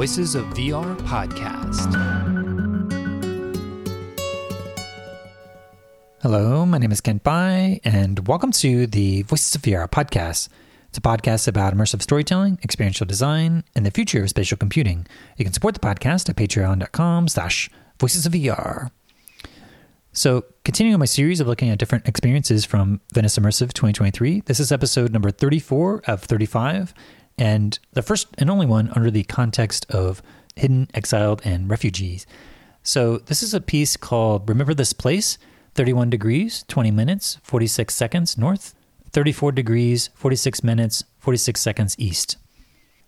Voices of VR podcast. Hello, my name is Kent Bye, and welcome to the Voices of VR podcast. It's a podcast about immersive storytelling, experiential design, and the future of spatial computing. You can support the podcast at patreon.com slash voices of VR. So, continuing my series of looking at different experiences from Venice Immersive 2023, this is episode number 34 of 35, and the first and only one under the context of hidden, exiled, and refugees. So, this is a piece called Remember This Place 31 degrees, 20 minutes, 46 seconds north, 34 degrees, 46 minutes, 46 seconds east.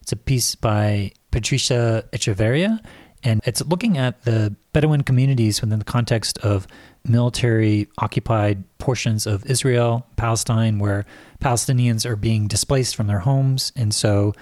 It's a piece by Patricia Echeverria, and it's looking at the Bedouin communities within the context of military occupied portions of Israel, Palestine, where Palestinians are being displaced from their homes. And so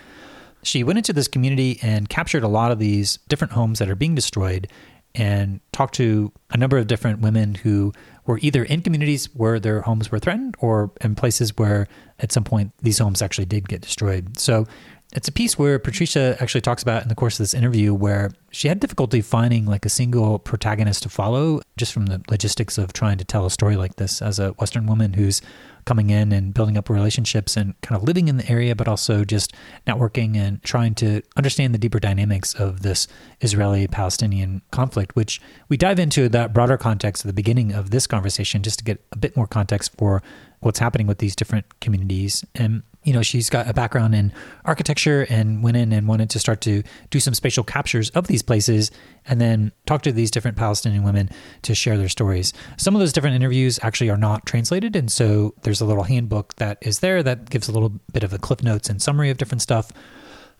she went into this community and captured a lot of these different homes that are being destroyed and talked to a number of different women who were either in communities where their homes were threatened or in places where at some point these homes actually did get destroyed. So it's a piece where Patricia actually talks about in the course of this interview where she had difficulty finding like a single protagonist to follow just from the logistics of trying to tell a story like this as a Western woman who's coming in and building up relationships and kind of living in the area, but also just networking and trying to understand the deeper dynamics of this Israeli Palestinian conflict, which we dive into that broader context at the beginning of this conversation just to get a bit more context for what's happening with these different communities. And you know, she's got a background in architecture and went in and wanted to start to do some spatial captures of these places and then talk to these different Palestinian women to share their stories. Some of those different interviews actually are not translated. And so there's a little handbook that is there that gives a little bit of a cliff notes and summary of different stuff.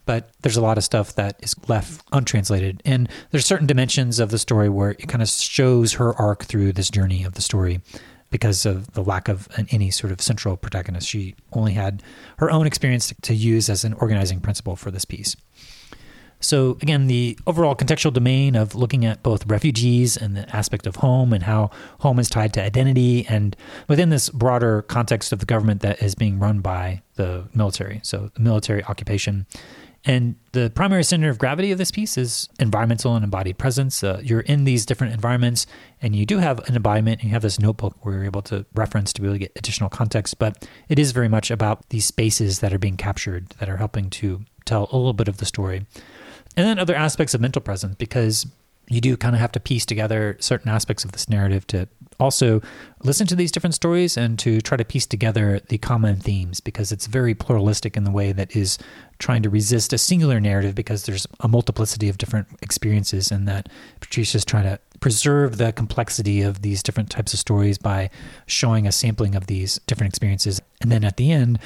But there's a lot of stuff that is left untranslated. And there's certain dimensions of the story where it kind of shows her arc through this journey of the story because of the lack of an, any sort of central protagonist. She only had her own experience to, use as an organizing principle for this piece. So, again, the overall contextual domain of looking at both refugees and the aspect of home and how home is tied to identity, and within this broader context of the government that is being run by the military. So, the military occupation and the primary center of gravity of this piece is environmental and embodied presence. Uh, you're in these different environments and you do have an embodiment and you have this notebook where you're able to reference to be able to get additional context, but it is very much about these spaces that are being captured that are helping to tell a little bit of the story. And then other aspects of mental presence because you do kind of have to piece together certain aspects of this narrative to also listen to these different stories and to try to piece together the common themes because it's very pluralistic in the way that is trying to resist a singular narrative because there's a multiplicity of different experiences and that Patricia's trying to preserve the complexity of these different types of stories by showing a sampling of these different experiences and then at the end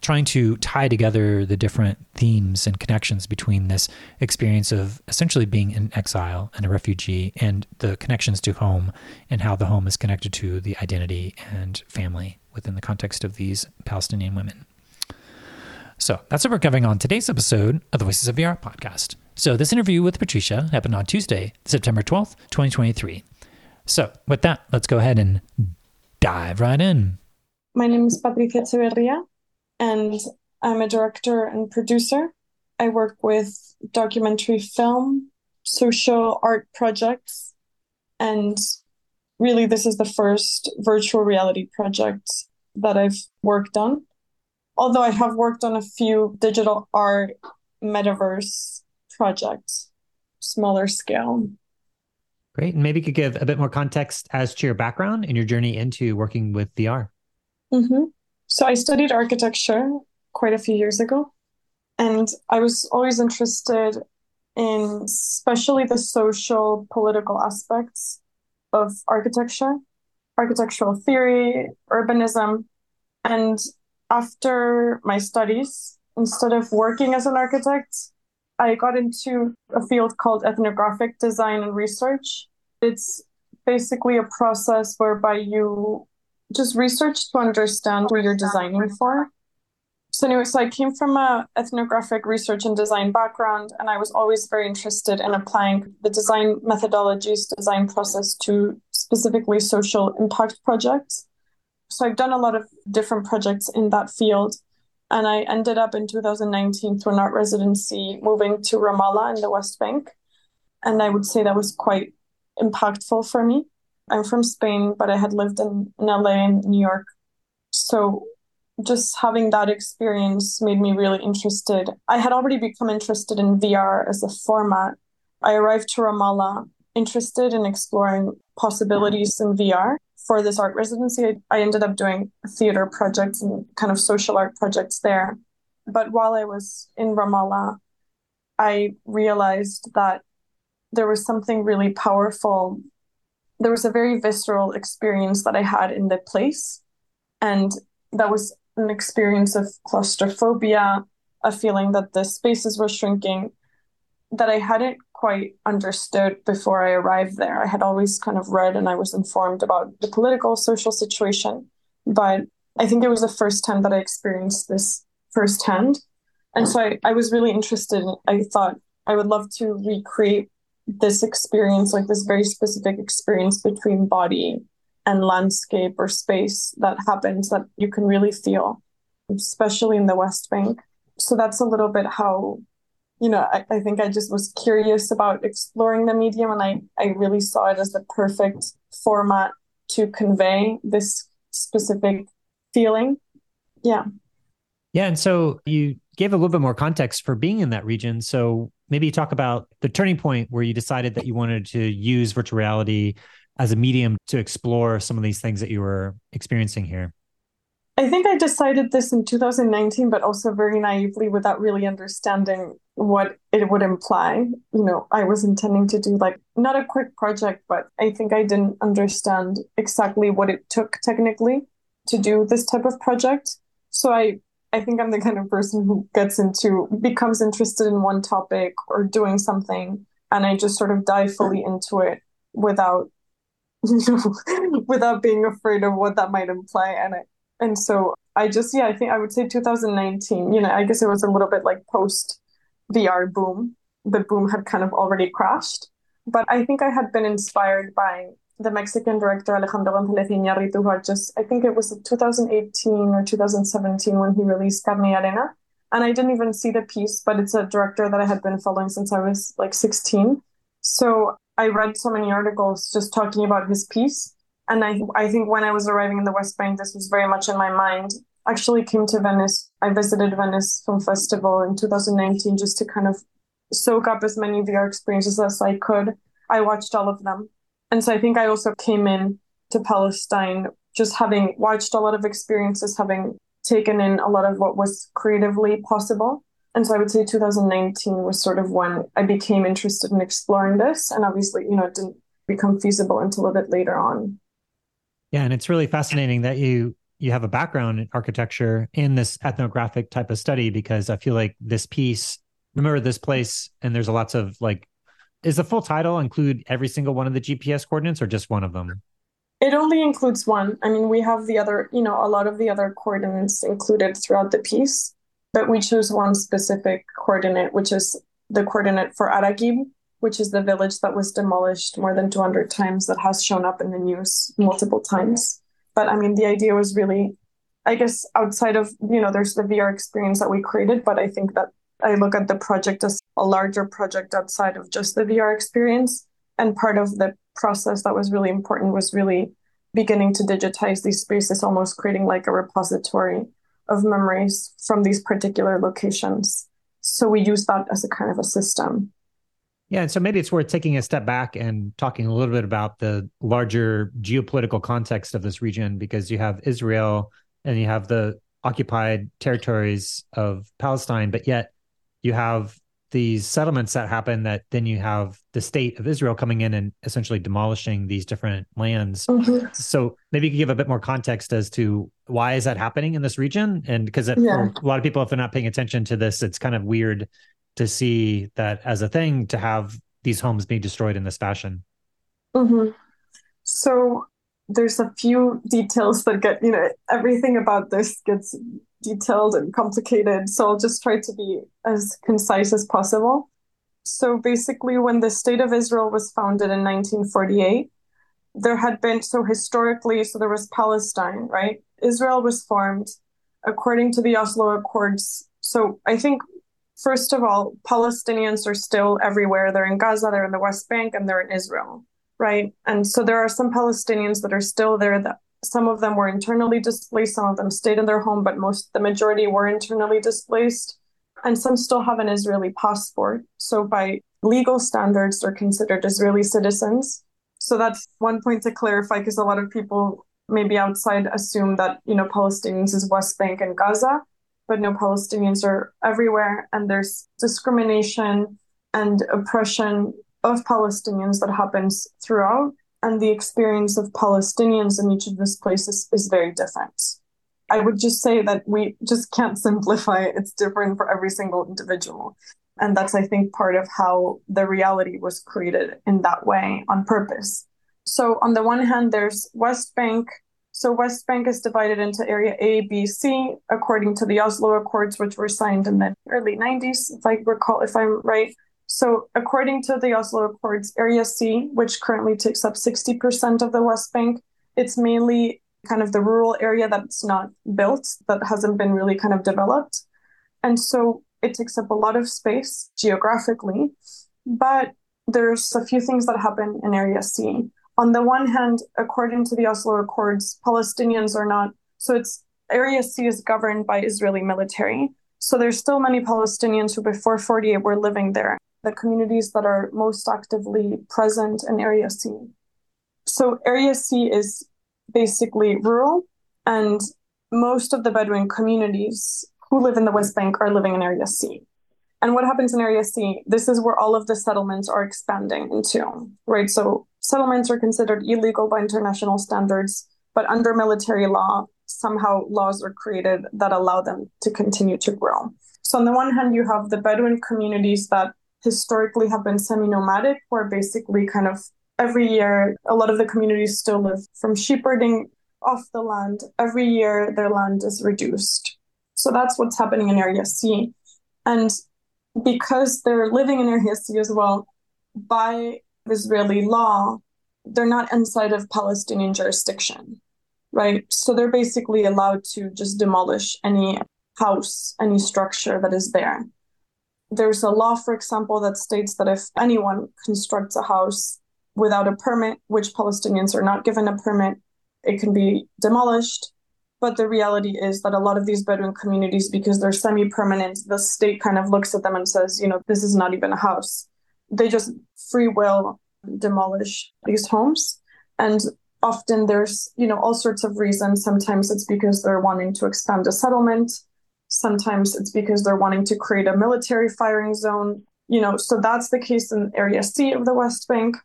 trying to tie together the different themes and connections between this experience of essentially being in exile and a refugee and the connections to home and how the home is connected to the identity and family within the context of these Palestinian women. So that's what we're covering on today's episode of the Voices of VR podcast. So this interview with Patricia happened on Tuesday, September 12th, 2023. So with that, let's go ahead and dive right in. My name is Patricia Echeverria and I'm a director and producer. I work with documentary film, social art projects, and really, this is the first virtual reality project that I've worked on. Although I have worked on a few digital art metaverse projects, smaller scale. Great. And maybe you could give a bit more context as to your background and your journey into working with VR. Mm-hmm. So I studied architecture quite a few years ago, and I was always interested in especially the social political aspects of architecture, architectural theory, urbanism. And after my studies, instead of working as an architect, I got into a field called ethnographic design and research. It's basically a process whereby you just research to understand what you're designing for. So anyway, so I came from a ethnographic research and design background, and I was always very interested in applying the design methodologies, design process to specifically social impact projects. So I've done a lot of different projects in that field. And I ended up in 2019 through an art residency moving to Ramallah in the West Bank. And I would say that was quite impactful for me. I'm from Spain, but I had lived in, in LA and New York. So just having that experience made me really interested. I had already become interested in VR as a format. I arrived to Ramallah interested in exploring possibilities in VR. For this art residency, I, I ended up doing theater projects and kind of social art projects there. But while I was in Ramallah, I realized that there was something really powerful. There was a very visceral experience that I had in the place. And that was an experience of claustrophobia, a feeling that the spaces were shrinking that I hadn't quite understood before I arrived there. I had always kind of read and I was informed about the political, social situation, but I think it was the first time that I experienced this firsthand. And so I, I was really interested. I thought I would love to recreate this experience, like this very specific experience between body and landscape or space that happens that you can really feel, especially in the West Bank. So that's a little bit how, you know, I, I think I just was curious about exploring the medium and I, I really saw it as the perfect format to convey this specific feeling. Yeah. Yeah. And so you gave a little bit more context for being in that region. So maybe talk about the turning point where you decided that you wanted to use virtual reality as a medium to explore some of these things that you were experiencing here? I think I decided this in 2019, but also very naively without really understanding what it would imply. You know, I was intending to do like not a quick project, but I think I didn't understand exactly what it took technically to do this type of project. So I I think I'm the kind of person who gets into becomes interested in one topic or doing something and I just sort of dive fully into it without you know without being afraid of what that might imply and I, and so i just yeah i think i would say 2019 you know i guess it was a little bit like post vr boom the boom had kind of already crashed but i think i had been inspired by the mexican director alejandro gonzalez iñárritu who had just i think it was 2018 or 2017 when he released carne arena and i didn't even see the piece but it's a director that i had been following since i was like 16 so I read so many articles just talking about his piece. And I, I think when I was arriving in the West Bank, this was very much in my mind. Actually came to Venice. I visited Venice Film Festival in 2019 just to kind of soak up as many VR experiences as I could. I watched all of them. And so I think I also came in to Palestine just having watched a lot of experiences, having taken in a lot of what was creatively possible. And so I would say 2019 was sort of when I became interested in exploring this. And obviously, you know, it didn't become feasible until a bit later on. Yeah. And it's really fascinating that you you have a background in architecture in this ethnographic type of study because I feel like this piece, remember this place, and there's a lots of like, is the full title include every single one of the GPS coordinates or just one of them? It only includes one. I mean, we have the other, you know, a lot of the other coordinates included throughout the piece. But we chose one specific coordinate, which is the coordinate for Araqib, which is the village that was demolished more than 200 times that has shown up in the news multiple times. But I mean, the idea was really, I guess, outside of, you know, there's the VR experience that we created, but I think that I look at the project as a larger project outside of just the VR experience. And part of the process that was really important was really beginning to digitize these spaces, almost creating like a repository of memories from these particular locations. So we use that as a kind of a system. Yeah, and so maybe it's worth taking a step back and talking a little bit about the larger geopolitical context of this region because you have Israel and you have the occupied territories of Palestine, but yet you have these settlements that happen that then you have the state of Israel coming in and essentially demolishing these different lands. Mm-hmm. So maybe you could give a bit more context as to why is that happening in this region? And because yeah. a lot of people, if they're not paying attention to this, it's kind of weird to see that as a thing to have these homes be destroyed in this fashion. Mm-hmm. So there's a few details that get, you know, everything about this gets detailed and complicated. So I'll just try to be as concise as possible. So basically, when the State of Israel was founded in 1948, there had been, so historically, so there was Palestine, right? Israel was formed. according to the Oslo Accords, so I think first of all, Palestinians are still everywhere. They're in Gaza, they're in the West Bank, and they're in Israel, right? And so there are some Palestinians that are still there that some of them were internally displaced, some of them stayed in their home, but most the majority were internally displaced. And some still have an Israeli passport. So by legal standards, they're considered Israeli citizens. So that's one point to clarify because a lot of people maybe outside assume that, you know, Palestinians is West Bank and Gaza but no Palestinians are everywhere, and there's discrimination and oppression of Palestinians that happens throughout, and the experience of Palestinians in each of these places is very different. I would just say that we just can't simplify it. It's different for every single individual. And that's, I think, part of how the reality was created in that way on purpose. So, on the one hand, there's West Bank, so West Bank is divided into Area A, B, C, according to the Oslo Accords, which were signed in the early 90s, if I recall, if I'm right. So according to the Oslo Accords, Area C, which currently takes up 60% of the West Bank, it's mainly kind of the rural area that's not built, that hasn't been really kind of developed. And so it takes up a lot of space geographically, but there's a few things that happen in Area C on the one hand, according to the Oslo Accords, Palestinians are not, so it's Area C is governed by Israeli military. So there's still many Palestinians who before 48 were living there, the communities that are most actively present in Area C. So Area C is basically rural, and most of the Bedouin communities who live in the West Bank are living in Area C. And what happens in Area C? This is where all of the settlements are expanding into, right? So settlements are considered illegal by international standards, but under military law, somehow laws are created that allow them to continue to grow. So, on the one hand, you have the Bedouin communities that historically have been semi nomadic, where basically kind of every year, a lot of the communities still live from shepherding off the land. Every year, their land is reduced. So, that's what's happening in Area C. And because they're living in Area C as well, by Israeli law, they're not inside of Palestinian jurisdiction, right? So they're basically allowed to just demolish any house, any structure that is there. There's a law, for example, that states that if anyone constructs a house without a permit, which Palestinians are not given a permit, it can be demolished. But the reality is that a lot of these Bedouin communities, because they're semi permanent, the state kind of looks at them and says, you know, this is not even a house they just free will demolish these homes. And often there's you know all sorts of reasons. Sometimes it's because they're wanting to expand a settlement. Sometimes it's because they're wanting to create a military firing zone. You know so that's the case in area c of the west bank.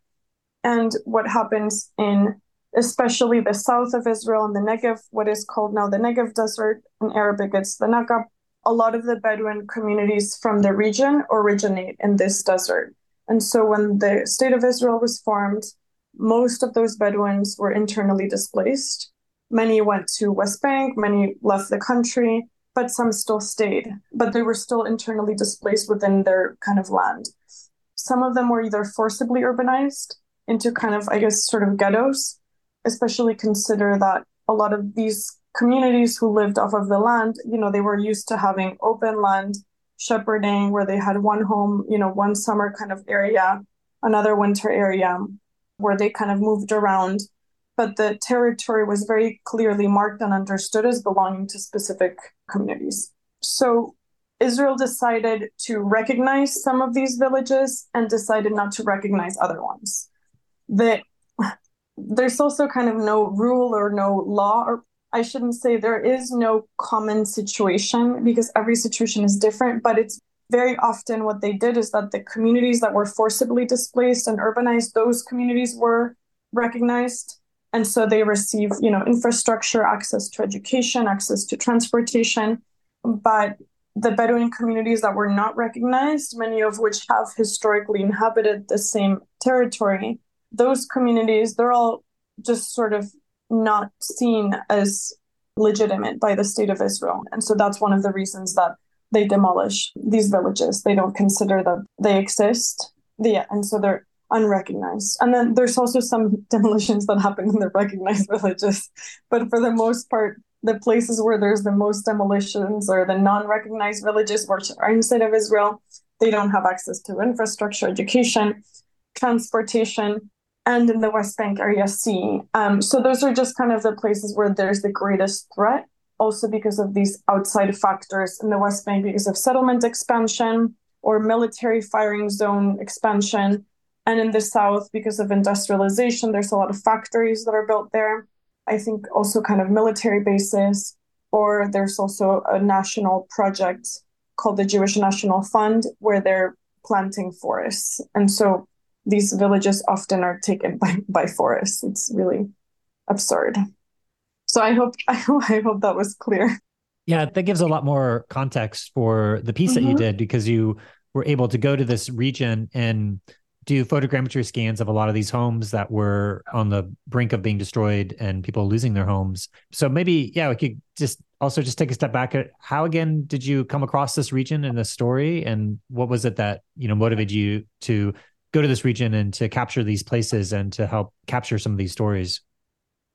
And what happens in especially the south of israel and the negev what is called now the negev desert in arabic it's the Nakab. a lot of the bedouin communities from the region originate in this desert and so when the state of Israel was formed, most of those Bedouins were internally displaced. Many went to West Bank, many left the country, but some still stayed. But they were still internally displaced within their kind of land. Some of them were either forcibly urbanized into kind of, I guess, sort of ghettos, especially consider that a lot of these communities who lived off of the land, you know, they were used to having open land shepherding where they had one home, you know, one summer kind of area, another winter area where they kind of moved around. But the territory was very clearly marked and understood as belonging to specific communities. So Israel decided to recognize some of these villages and decided not to recognize other ones. That there's also kind of no rule or no law I shouldn't say there is no common situation because every situation is different, but it's very often what they did is that the communities that were forcibly displaced and urbanized, those communities were recognized. And so they receive, you know, infrastructure, access to education, access to transportation. But the Bedouin communities that were not recognized, many of which have historically inhabited the same territory, those communities, they're all just sort of not seen as legitimate by the state of Israel. And so that's one of the reasons that they demolish these villages. They don't consider that they exist. Yeah, and so they're unrecognized. And then there's also some demolitions that happen in the recognized villages. But for the most part, the places where there's the most demolitions or the non-recognized villages which are inside of Israel, they don't have access to infrastructure, education, transportation, and in the West Bank area C. Um, so those are just kind of the places where there's the greatest threat, also because of these outside factors in the West Bank, because of settlement expansion or military firing zone expansion. And in the South, because of industrialization, there's a lot of factories that are built there. I think also kind of military bases, or there's also a national project called the Jewish National Fund where they're planting forests. And so these villages often are taken by, by forests. It's really absurd. So I hope I hope, I hope that was clear. Yeah, that gives a lot more context for the piece mm-hmm. that you mm-hmm. did because you were able to go to this region and do photogrammetry scans of a lot of these homes that were on the brink of being destroyed and people losing their homes. So maybe, yeah, we could just also just take a step back at how again did you come across this region in this story and what was it that, you know, motivated you to go to this region and to capture these places and to help capture some of these stories?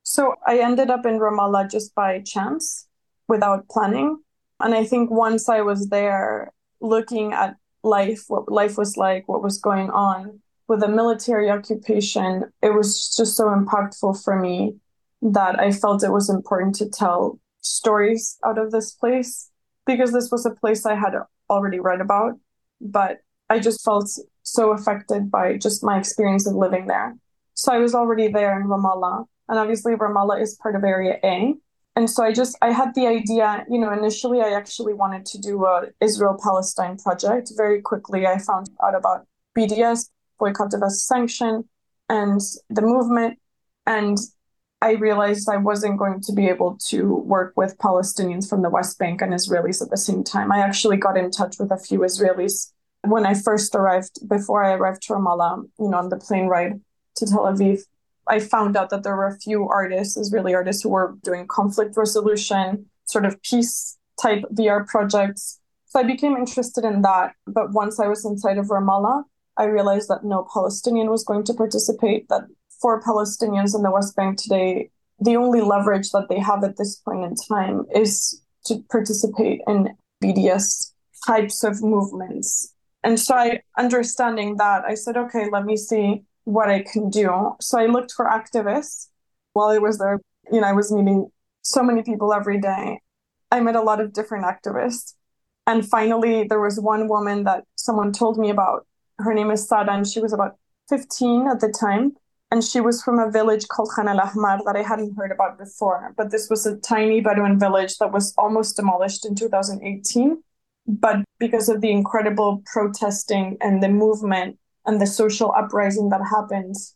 So I ended up in Ramallah just by chance without planning. And I think once I was there looking at life, what life was like, what was going on with the military occupation, it was just so impactful for me that I felt it was important to tell stories out of this place because this was a place I had already read about, but I just felt so affected by just my experience of living there. So I was already there in Ramallah, and obviously Ramallah is part of Area A, and so i just i had the idea you know initially i actually wanted to do a israel palestine project. Very quickly i found out about bds boycott divest sanction and the movement. And i realized i wasn't going to be able to work with palestinians from the west bank and israelis at the same time. I actually got in touch with a few israelis when i first arrived before i arrived to ramallah you know on the plane ride to tel aviv I found out that there were a few artists, Israeli artists, who were doing conflict resolution, sort of peace type VR projects. So I became interested in that. But once I was inside of Ramallah, I realized that no Palestinian was going to participate, that for Palestinians in the West Bank today, the only leverage that they have at this point in time is to participate in BDS types of movements. And so I understanding that, I said, okay, let me see what I can do. So I looked for activists while I was there. You know, I was meeting so many people every day. I met a lot of different activists. And finally, there was one woman that someone told me about. Her name is Sada, and she was about 15 at the time. And she was from a village called Khan al Ahmar that I hadn't heard about before. But this was a tiny Bedouin village that was almost demolished in 2018. But because of the incredible protesting and the movement and the social uprising that happens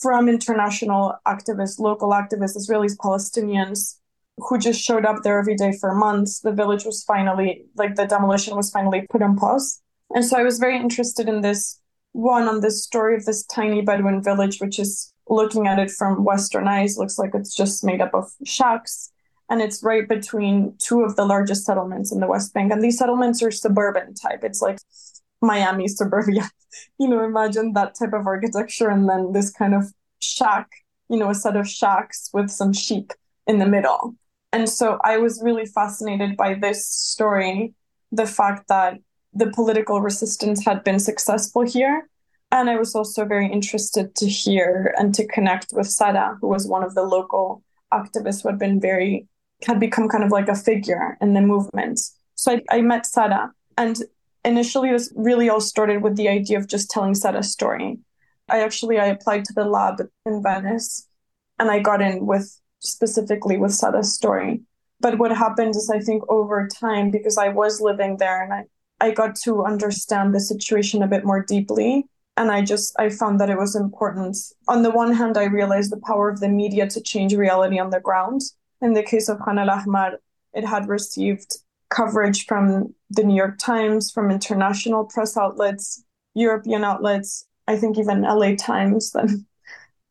from international activists, local activists, Israelis, Palestinians, who just showed up there every day for months. The village was finally, like the demolition was finally put on pause. And so I was very interested in this one on this story of this tiny Bedouin village, which is looking at it from Western eyes, looks like it's just made up of shacks. And it's right between two of the largest settlements in the West Bank. And these settlements are suburban type. It's like Miami suburbia. you know, imagine that type of architecture and then this kind of shack, you know, a set of shacks with some sheep in the middle. And so I was really fascinated by this story, the fact that the political resistance had been successful here. And I was also very interested to hear and to connect with Sada, who was one of the local activists who had been very, had become kind of like a figure in the movement. So I, I met Sada. And initially this really all started with the idea of just telling Sada's story. I actually I applied to the lab in Venice and I got in with specifically with Sada's story. But what happened is I think over time, because I was living there and I, I got to understand the situation a bit more deeply. And I just I found that it was important. On the one hand, I realized the power of the media to change reality on the ground. In the case of Khan al Ahmar, it had received coverage from the New York Times, from international press outlets, European outlets, I think even LA Times then.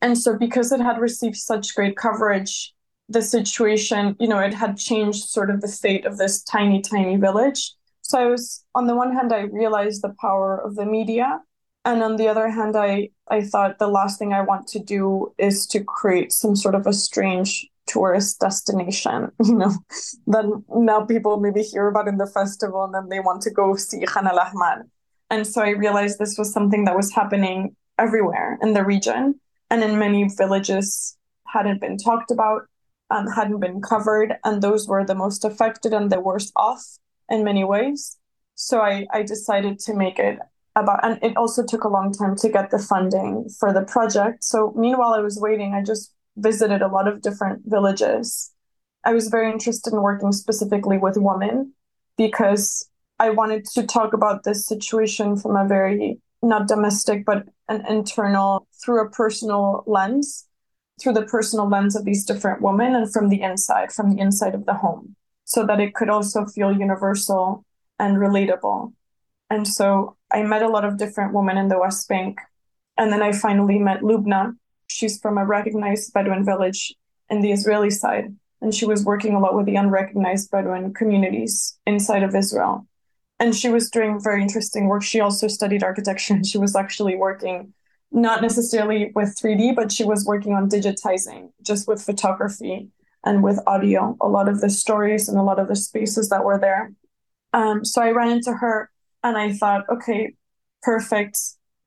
And so because it had received such great coverage, the situation, you know, it had changed sort of the fate of this tiny, tiny village. So I was on the one hand, I realized the power of the media. And on the other hand, I, I thought the last thing I want to do is to create some sort of a strange tourist destination, you know, then now people maybe hear about in the festival and then they want to go see Khan al. And so I realized this was something that was happening everywhere in the region and in many villages hadn't been talked about, um, hadn't been covered, and those were the most affected and the worst off in many ways. So I, I decided to make it about, and it also took a long time to get the funding for the project. So meanwhile, I was waiting, I just visited a lot of different villages. I was very interested in working specifically with women because I wanted to talk about this situation from a very not domestic, but an internal through a personal lens, through the personal lens of these different women and from the inside, from the inside of the home, so that it could also feel universal and relatable. And so I met a lot of different women in the West Bank. And then I finally met Lubna. She's from a recognized Bedouin village in the Israeli side. And she was working a lot with the unrecognized Bedouin communities inside of Israel and she was doing very interesting work. She also studied architecture and she was actually working not necessarily with 3D, but she was working on digitizing just with photography and with audio, a lot of the stories and a lot of the spaces that were there. Um, so I ran into her and I thought, okay, perfect.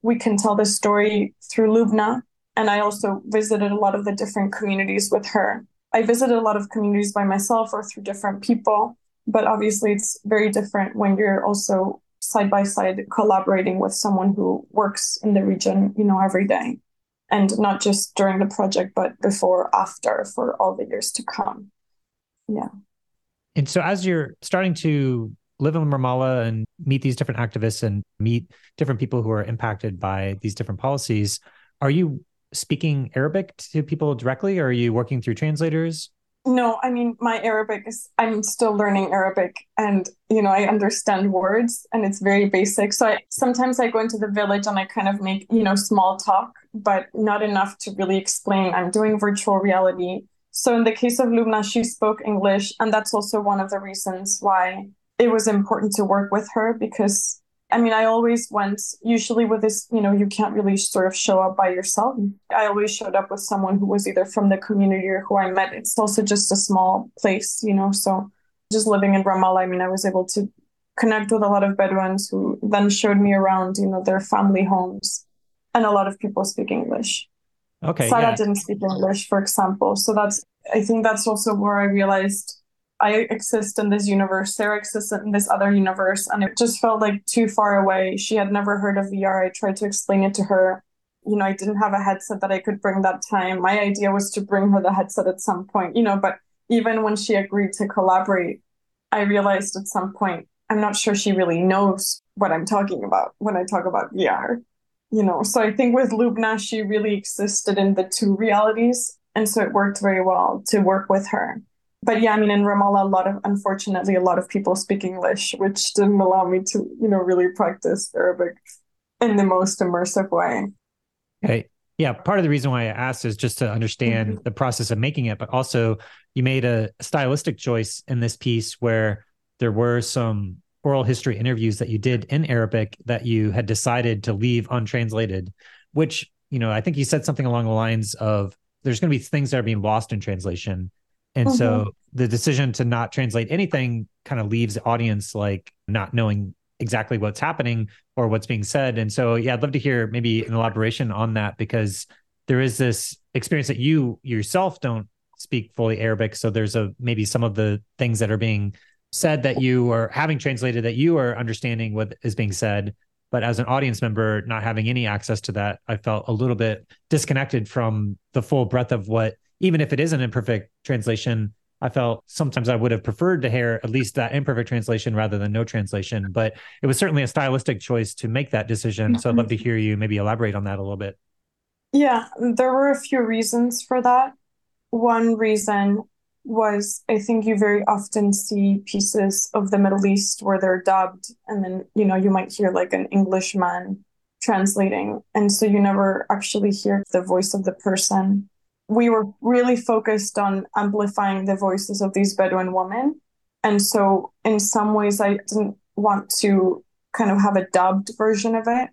We can tell this story through Lubna. And I also visited a lot of the different communities with her. I visited a lot of communities by myself or through different people but obviously it's very different when you're also side by side collaborating with someone who works in the region you know every day. And not just during the project but before after for all the years to come. Yeah. And so as you're starting to live in ramallah and meet these different activists and meet different people who are impacted by these different policies are you speaking arabic to people directly or are you working through translators no, I mean, my Arabic is, I'm still learning Arabic and, you know, I understand words and it's very basic. So I, sometimes I go into the village and I kind of make, you know, small talk, but not enough to really explain. I'm doing virtual reality. So in the case of Lubna, she spoke English. And that's also one of the reasons why it was important to work with her because I mean, I always went, usually with this, you know, you can't really sort of show up by yourself. I always showed up with someone who was either from the community or who I met. It's also just a small place, you know, so just living in Ramallah, I mean, I was able to connect with a lot of Bedouins who then showed me around, you know, their family homes. And a lot of people speak English. Okay. Sarah yeah. didn't speak English, for example. So that's, I think that's also where I realized I exist in this universe, Sarah exists in this other universe, and it just felt like too far away. She had never heard of VR. I tried to explain it to her. You know, I didn't have a headset that I could bring that time. My idea was to bring her the headset at some point, you know, but even when she agreed to collaborate, I realized at some point, I'm not sure she really knows what I'm talking about when I talk about VR. You know, so I think with Lubna, she really existed in the two realities. And so it worked very well to work with her but yeah, I mean, in Ramallah, a lot of, unfortunately, a lot of people speak English, which didn't allow me to, you know, really practice Arabic in the most immersive way. Hey, yeah. Part of the reason why I asked is just to understand mm-hmm. the process of making it, but also you made a stylistic choice in this piece where there were some oral history interviews that you did in Arabic that you had decided to leave untranslated, which, you know, I think you said something along the lines of there's going to be things that are being lost in translation and mm-hmm. so the decision to not translate anything kind of leaves the audience like not knowing exactly what's happening or what's being said. And so, yeah, I'd love to hear maybe an elaboration on that because there is this experience that you yourself don't speak fully Arabic. So there's a maybe some of the things that are being said that you are having translated that you are understanding what is being said. But as an audience member, not having any access to that, I felt a little bit disconnected from the full breadth of what even if it is an imperfect translation, I felt sometimes I would have preferred to hear at least that imperfect translation rather than no translation. But it was certainly a stylistic choice to make that decision. So I'd love to mm-hmm. hear you maybe elaborate on that a little bit. Yeah, there were a few reasons for that. One reason was I think you very often see pieces of the Middle East where they're dubbed, and then, you know, you might hear like an Englishman translating. And so you never actually hear the voice of the person we were really focused on amplifying the voices of these Bedouin women. And so, in some ways, I didn't want to kind of have a dubbed version of it.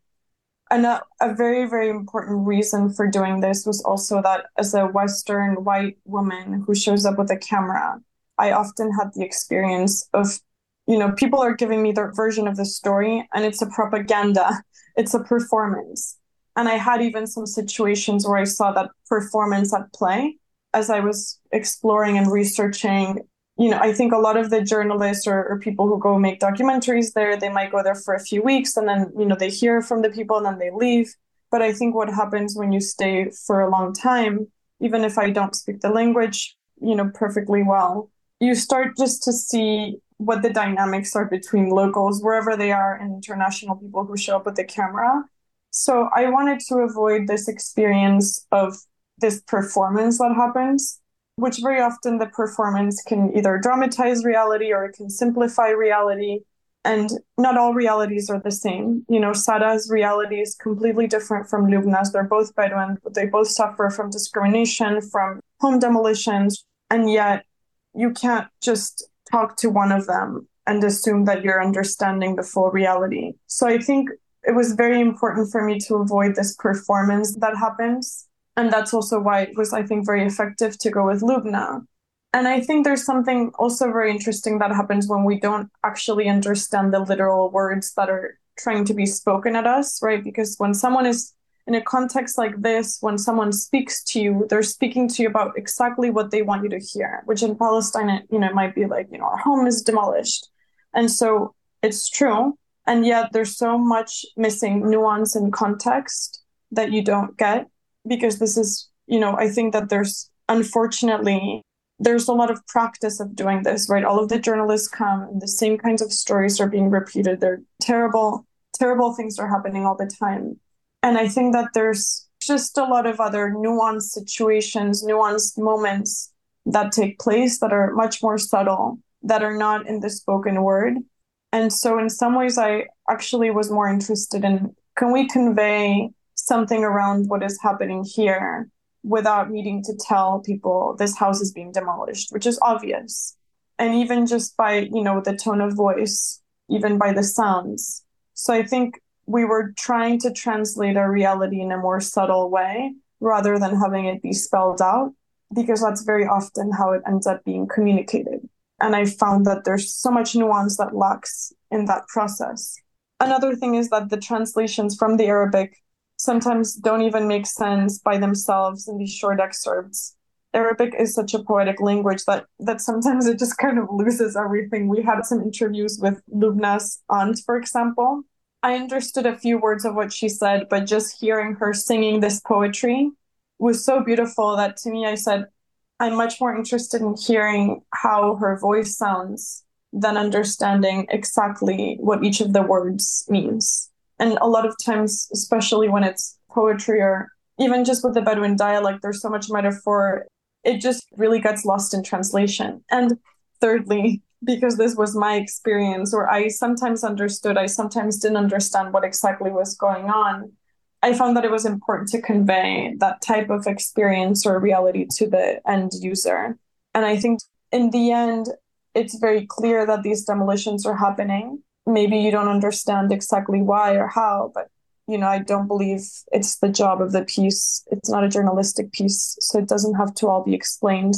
And a, a very, very important reason for doing this was also that as a Western white woman who shows up with a camera, I often had the experience of, you know, people are giving me their version of the story and it's a propaganda, it's a performance. And I had even some situations where I saw that performance at play as I was exploring and researching. You know, I think a lot of the journalists or, or people who go make documentaries there, they might go there for a few weeks and then, you know, they hear from the people and then they leave. But I think what happens when you stay for a long time, even if I don't speak the language, you know, perfectly well, you start just to see what the dynamics are between locals, wherever they are, and international people who show up with the camera. So I wanted to avoid this experience of this performance that happens, which very often the performance can either dramatize reality or it can simplify reality. And not all realities are the same. You know, Sada's reality is completely different from Lubna's. They're both Bedouin, they both suffer from discrimination, from home demolitions. And yet, you can't just talk to one of them and assume that you're understanding the full reality. So I think it was very important for me to avoid this performance that happens. And that's also why it was, I think, very effective to go with Lubna. And I think there's something also very interesting that happens when we don't actually understand the literal words that are trying to be spoken at us, right? Because when someone is in a context like this, when someone speaks to you, they're speaking to you about exactly what they want you to hear, which in Palestine, it, you know, it might be like, you know, our home is demolished. And so it's true. And yet there's so much missing nuance and context that you don't get because this is, you know, I think that there's unfortunately there's a lot of practice of doing this, right? All of the journalists come and the same kinds of stories are being repeated. They're terrible, terrible things are happening all the time. And I think that there's just a lot of other nuanced situations, nuanced moments that take place that are much more subtle, that are not in the spoken word. And so, in some ways, I actually was more interested in can we convey something around what is happening here without needing to tell people this house is being demolished, which is obvious. And even just by, you know, the tone of voice, even by the sounds. So I think we were trying to translate our reality in a more subtle way rather than having it be spelled out, because that's very often how it ends up being communicated. And I found that there's so much nuance that lacks in that process. Another thing is that the translations from the Arabic sometimes don't even make sense by themselves in these short excerpts. Arabic is such a poetic language that that sometimes it just kind of loses everything. We had some interviews with Lubna's aunt, for example, I understood a few words of what she said, but just hearing her singing this poetry was so beautiful that to me, I said, I'm much more interested in hearing how her voice sounds than understanding exactly what each of the words means. And a lot of times, especially when it's poetry or even just with the Bedouin dialect, there's so much metaphor. It just really gets lost in translation. And thirdly, because this was my experience, or I sometimes understood, I sometimes didn't understand what exactly was going on. I found that it was important to convey that type of experience or reality to the end user. And I think in the end, it's very clear that these demolitions are happening. Maybe you don't understand exactly why or how, but you know, I don't believe it's the job of the piece. It's not a journalistic piece, so it doesn't have to all be explained.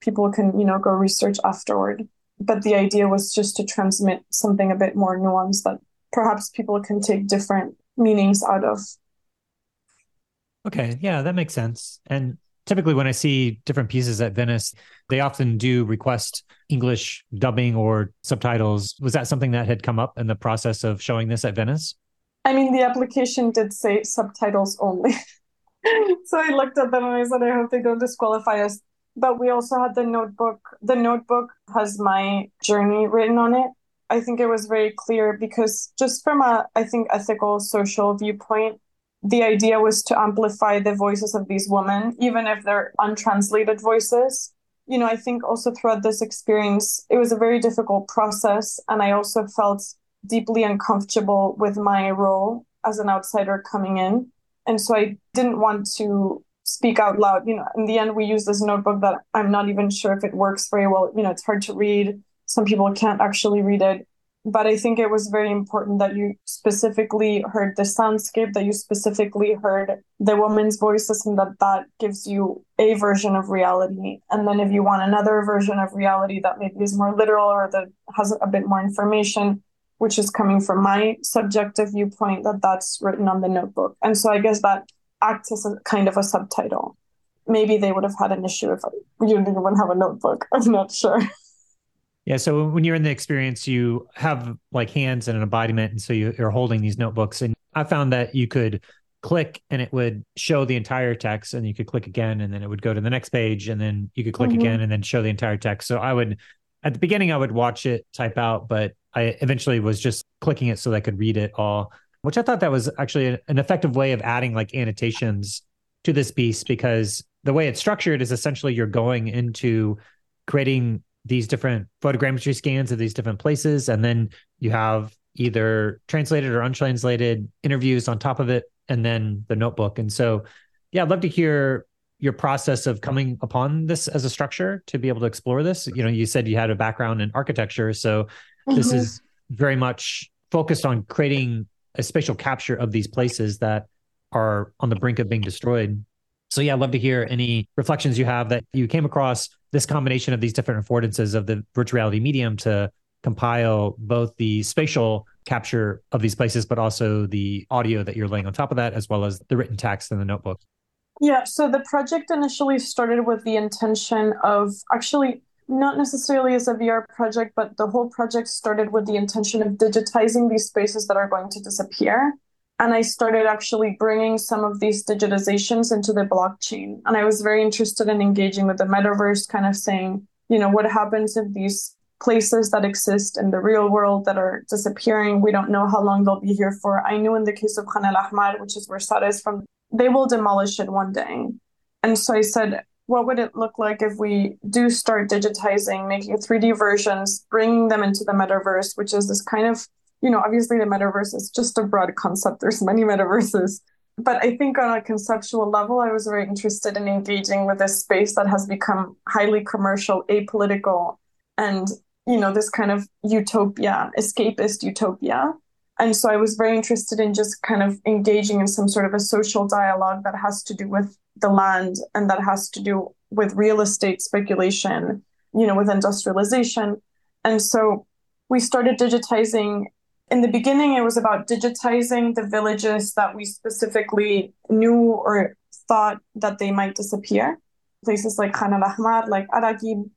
People can, you know, go research afterward but the idea was just to transmit something a bit more nuanced that perhaps people can take different meanings out of. Okay, yeah, that makes sense. And typically when I see different pieces at Venice, they often do request English dubbing or subtitles. Was that something that had come up in the process of showing this at Venice? I mean, the application did say subtitles only. so I looked at them and I said, I hope they don't disqualify us but we also had the notebook. The notebook has my journey written on it. I think it was very clear because just from a, I think, ethical, social viewpoint, the idea was to amplify the voices of these women, even if they're untranslated voices. You know, I think also throughout this experience, it was a very difficult process. And I also felt deeply uncomfortable with my role as an outsider coming in. And so I didn't want to speak out loud. You know, in the end, we use this notebook that I'm not even sure if it works very well. You know, it's hard to read. Some people can't actually read it. But I think it was very important that you specifically heard the soundscape, that you specifically heard the woman's voices, and that that gives you a version of reality. And then if you want another version of reality that maybe is more literal or that has a bit more information, which is coming from my subjective viewpoint, that that's written on the notebook. And so I guess that acts as a kind of a subtitle. Maybe they would have had an issue if you didn't even have a notebook. I'm not sure. Yeah. So when you're in the experience, you have like hands and an embodiment. And so you, are holding these notebooks. And I found that you could click and it would show the entire text and you could click again and then it would go to the next page and then you could click mm-hmm. again and then show the entire text. So I would, at the beginning, I would watch it type out, but I eventually was just clicking it so that I could read it all, which I thought that was actually an effective way of adding like annotations to this piece because the way it's structured is essentially you're going into creating these different photogrammetry scans of these different places. And then you have either translated or untranslated interviews on top of it, and then the notebook. And so, yeah, I'd love to hear your process of coming upon this as a structure to be able to explore this. You know, you said you had a background in architecture. So mm-hmm. this is very much focused on creating a spatial capture of these places that are on the brink of being destroyed. So yeah, I'd love to hear any reflections you have that you came across this combination of these different affordances of the virtual reality medium to compile both the spatial capture of these places, but also the audio that you're laying on top of that, as well as the written text in the notebook. Yeah, so the project initially started with the intention of actually not necessarily as a VR project, but the whole project started with the intention of digitizing these spaces that are going to disappear. And I started actually bringing some of these digitizations into the blockchain. And I was very interested in engaging with the metaverse, kind of saying, you know, what happens if these places that exist in the real world that are disappearing, we don't know how long they'll be here for. I knew in the case of Khan el Ahmar, which is where Sara is from, they will demolish it one day. And so I said, what would it look like if we do start digitizing, making 3D versions, bringing them into the metaverse, which is this kind of you know, obviously the metaverse is just a broad concept. There's many metaverses. But I think on a conceptual level, I was very interested in engaging with this space that has become highly commercial, apolitical, and, you know, this kind of utopia, escapist utopia. And so I was very interested in just kind of engaging in some sort of a social dialogue that has to do with the land and that has to do with real estate speculation, you know, with industrialization. And so we started digitizing in the beginning, it was about digitizing the villages that we specifically knew or thought that they might disappear. Places like Khan al Ahmar, like Araqib.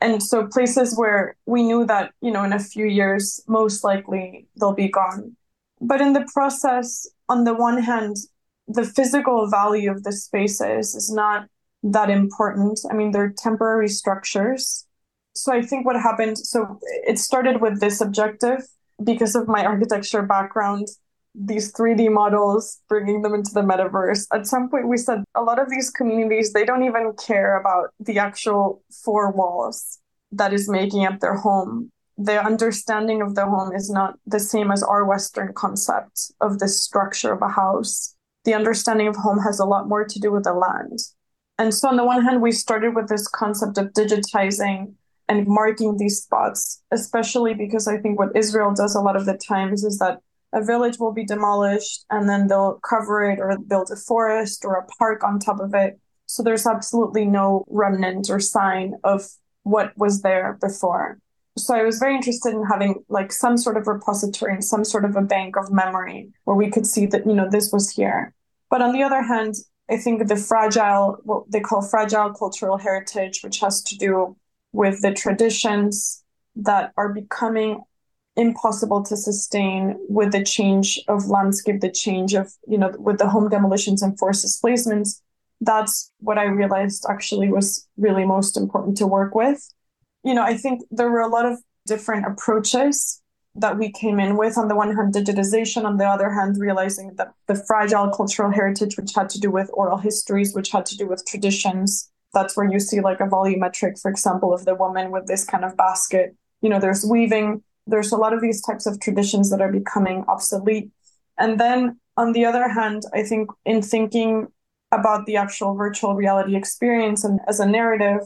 And so places where we knew that, you know, in a few years, most likely they'll be gone. But in the process, on the one hand, the physical value of the spaces is not that important. I mean, they're temporary structures. So I think what happened, so it started with this objective because of my architecture background, these 3D models, bringing them into the metaverse. At some point, we said a lot of these communities, they don't even care about the actual four walls that is making up their home. The understanding of the home is not the same as our Western concept of the structure of a house. The understanding of home has a lot more to do with the land. And so, on the one hand, we started with this concept of digitizing and marking these spots, especially because I think what Israel does a lot of the times is that a village will be demolished and then they'll cover it or build a forest or a park on top of it. So there's absolutely no remnant or sign of what was there before. So I was very interested in having like some sort of repository and some sort of a bank of memory where we could see that, you know, this was here. But on the other hand, I think the fragile, what they call fragile cultural heritage, which has to do with the traditions that are becoming impossible to sustain with the change of landscape, the change of, you know, with the home demolitions and forced displacements. That's what I realized actually was really most important to work with. You know, I think there were a lot of different approaches that we came in with. On the one hand, digitization, on the other hand, realizing that the fragile cultural heritage, which had to do with oral histories, which had to do with traditions, that's where you see like a volumetric, for example, of the woman with this kind of basket. You know, there's weaving, there's a lot of these types of traditions that are becoming obsolete. And then on the other hand, I think in thinking about the actual virtual reality experience and as a narrative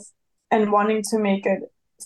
and wanting to make it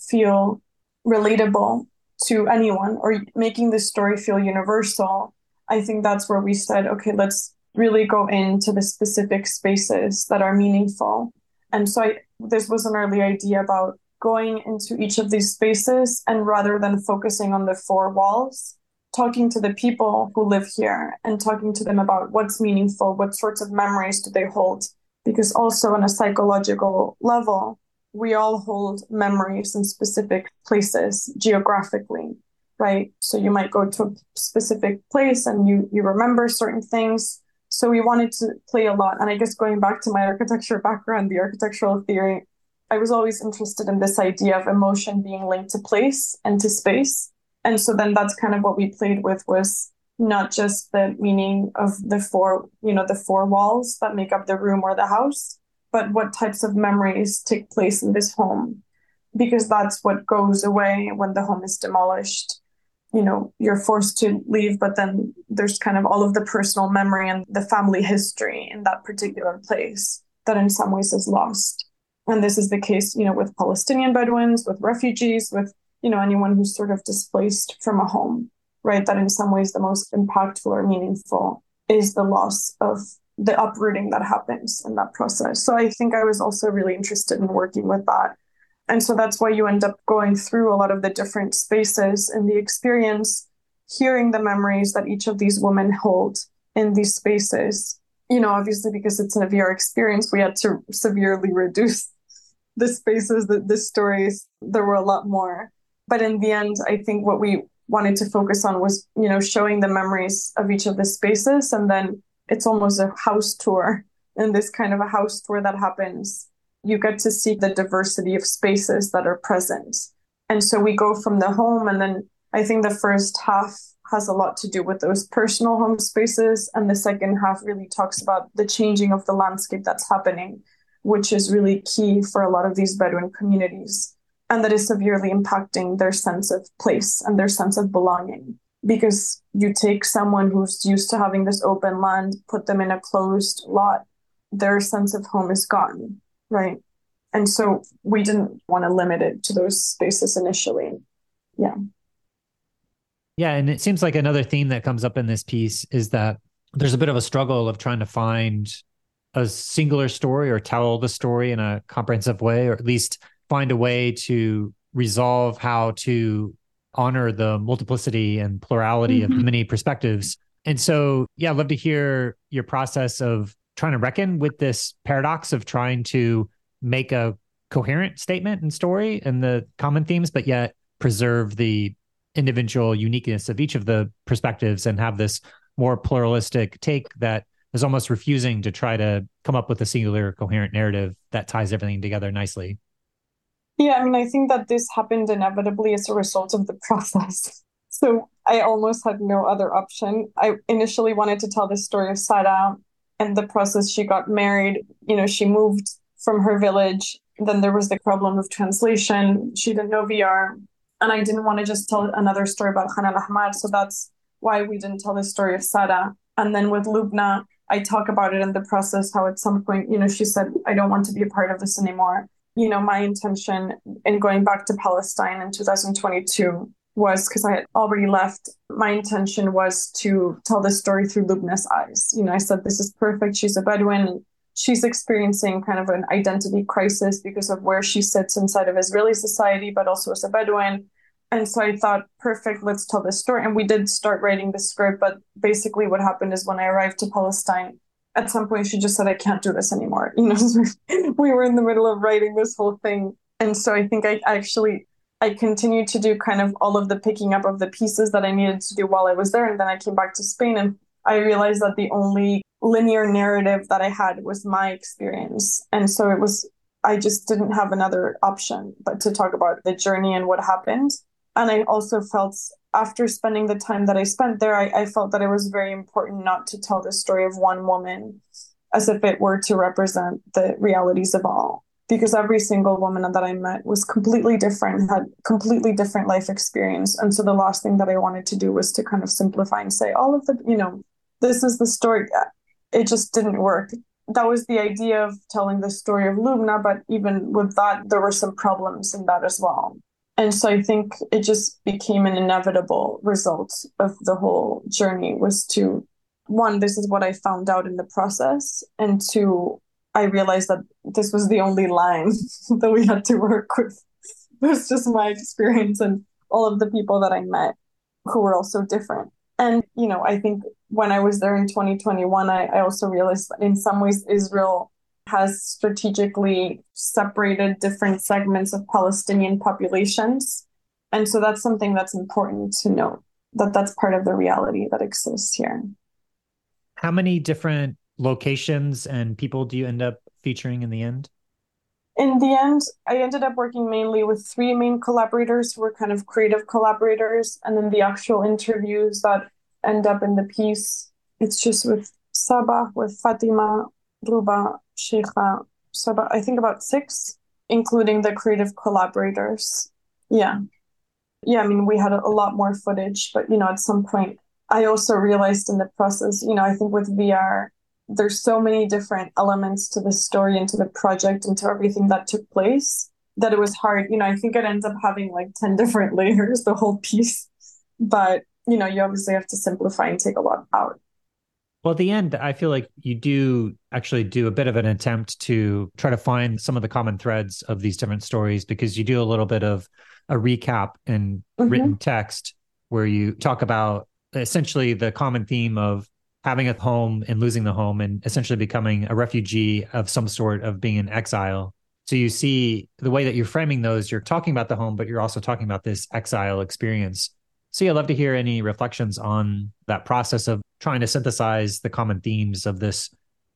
feel relatable to anyone or making the story feel universal, I think that's where we said, okay, let's really go into the specific spaces that are meaningful. And so I, this was an early idea about going into each of these spaces and rather than focusing on the four walls, talking to the people who live here and talking to them about what's meaningful, what sorts of memories do they hold. Because also on a psychological level, we all hold memories in specific places geographically, right? So you might go to a specific place and you you remember certain things. So we wanted to play a lot. And I guess going back to my architecture background, the architectural theory, I was always interested in this idea of emotion being linked to place and to space. And so then that's kind of what we played with was not just the meaning of the four, you know, the four walls that make up the room or the house, but what types of memories take place in this home because that's what goes away when the home is demolished you know you're forced to leave but then there's kind of all of the personal memory and the family history in that particular place that in some ways is lost and this is the case you know with palestinian bedouins with refugees with you know anyone who's sort of displaced from a home right that in some ways the most impactful or meaningful is the loss of the uprooting that happens in that process. So I think I was also really interested in working with that. And so that's why you end up going through a lot of the different spaces in the experience, hearing the memories that each of these women hold in these spaces. You know, obviously, because it's an VR experience, we had to severely reduce the spaces, the, the stories. There were a lot more. But in the end, I think what we wanted to focus on was, you know, showing the memories of each of the spaces and then it's almost a house tour and this kind of a house tour that happens you get to see the diversity of spaces that are present. And so we go from the home and then i think the first half has a lot to do with those personal home spaces and the second half really talks about the changing of the landscape that's happening which is really key for a lot of these bedouin communities and that is severely impacting their sense of place and their sense of belonging. Because you take someone who's used to having this open land, put them in a closed lot, their sense of home is gone, right? And so we didn't want to limit it to those spaces initially. Yeah. Yeah. And it seems like another theme that comes up in this piece is that there's a bit of a struggle of trying to find a singular story or tell the story in a comprehensive way, or at least find a way to resolve how to honor the multiplicity and plurality mm-hmm. of many perspectives. And so, yeah, I'd love to hear your process of trying to reckon with this paradox of trying to make a coherent statement and story and the common themes, but yet preserve the individual uniqueness of each of the perspectives and have this more pluralistic take that is almost refusing to try to come up with a singular coherent narrative that ties everything together nicely. Yeah, I mean, I think that this happened inevitably as a result of the process. So I almost had no other option. I initially wanted to tell the story of Sara and the process she got married. You know, she moved from her village. Then there was the problem of translation. She didn't know VR. And I didn't want to just tell another story about Khan al Ahmar. So that's why we didn't tell the story of Sara. And then with Lubna, I talk about it in the process how at some point, you know, she said, I don't want to be a part of this anymore you know, my intention in going back to Palestine in 2022 was because I had already left. My intention was to tell the story through Lubna's eyes. You know, I said, this is perfect. She's a Bedouin. She's experiencing kind of an identity crisis because of where she sits inside of Israeli society, but also as a Bedouin. And so I thought, perfect, let's tell this story. And we did start writing the script. But basically, what happened is when I arrived to Palestine, at some point she just said i can't do this anymore you know we were in the middle of writing this whole thing and so i think i actually i continued to do kind of all of the picking up of the pieces that i needed to do while i was there and then i came back to spain and i realized that the only linear narrative that i had was my experience and so it was i just didn't have another option but to talk about the journey and what happened and i also felt after spending the time that I spent there, I, I felt that it was very important not to tell the story of one woman as if it were to represent the realities of all. Because every single woman that I met was completely different, had completely different life experience. And so the last thing that I wanted to do was to kind of simplify and say, all of the, you know, this is the story. It just didn't work. That was the idea of telling the story of Lubna, but even with that, there were some problems in that as well And so I think it just became an inevitable result of the whole journey was to one, this is what I found out in the process. And two, I realized that this was the only line that we had to work with. It was just my experience and all of the people that I met who were also different. And, you know, I think when I was there in 2021, I, I also realized that in some ways Israel has strategically separated different segments of Palestinian populations. And so that's something that's important to note that that's part of the reality that exists here. How many different locations and people do you end up featuring in the end? In the end, I ended up working mainly with three main collaborators who were kind of creative collaborators. And then the actual interviews that end up in the piece, it's just with Sabah, with Fatima, Ruba, Sheikha, Sabah, I think about six, including the creative collaborators. Yeah. Yeah, I mean, we had a lot more footage, but, you know, at some point, I also realized in the process, you know, I think with VR, there's so many different elements to the story and to the project and to everything that took place that it was hard. You know, I think it ends up having like 10 different layers, the whole piece. But, you know, you obviously have to simplify and take a lot out. Well, at the end, I feel like you do actually do a bit of an attempt to try to find some of the common threads of these different stories because you do a little bit of a recap in mm-hmm. written text where you talk about essentially the common theme of having a home and losing the home and essentially becoming a refugee of some sort of being in exile. So you see the way that you're framing those, you're talking about the home, but you're also talking about this exile experience. So yeah, I'd love to hear any reflections on that process of trying to synthesize the common themes of this.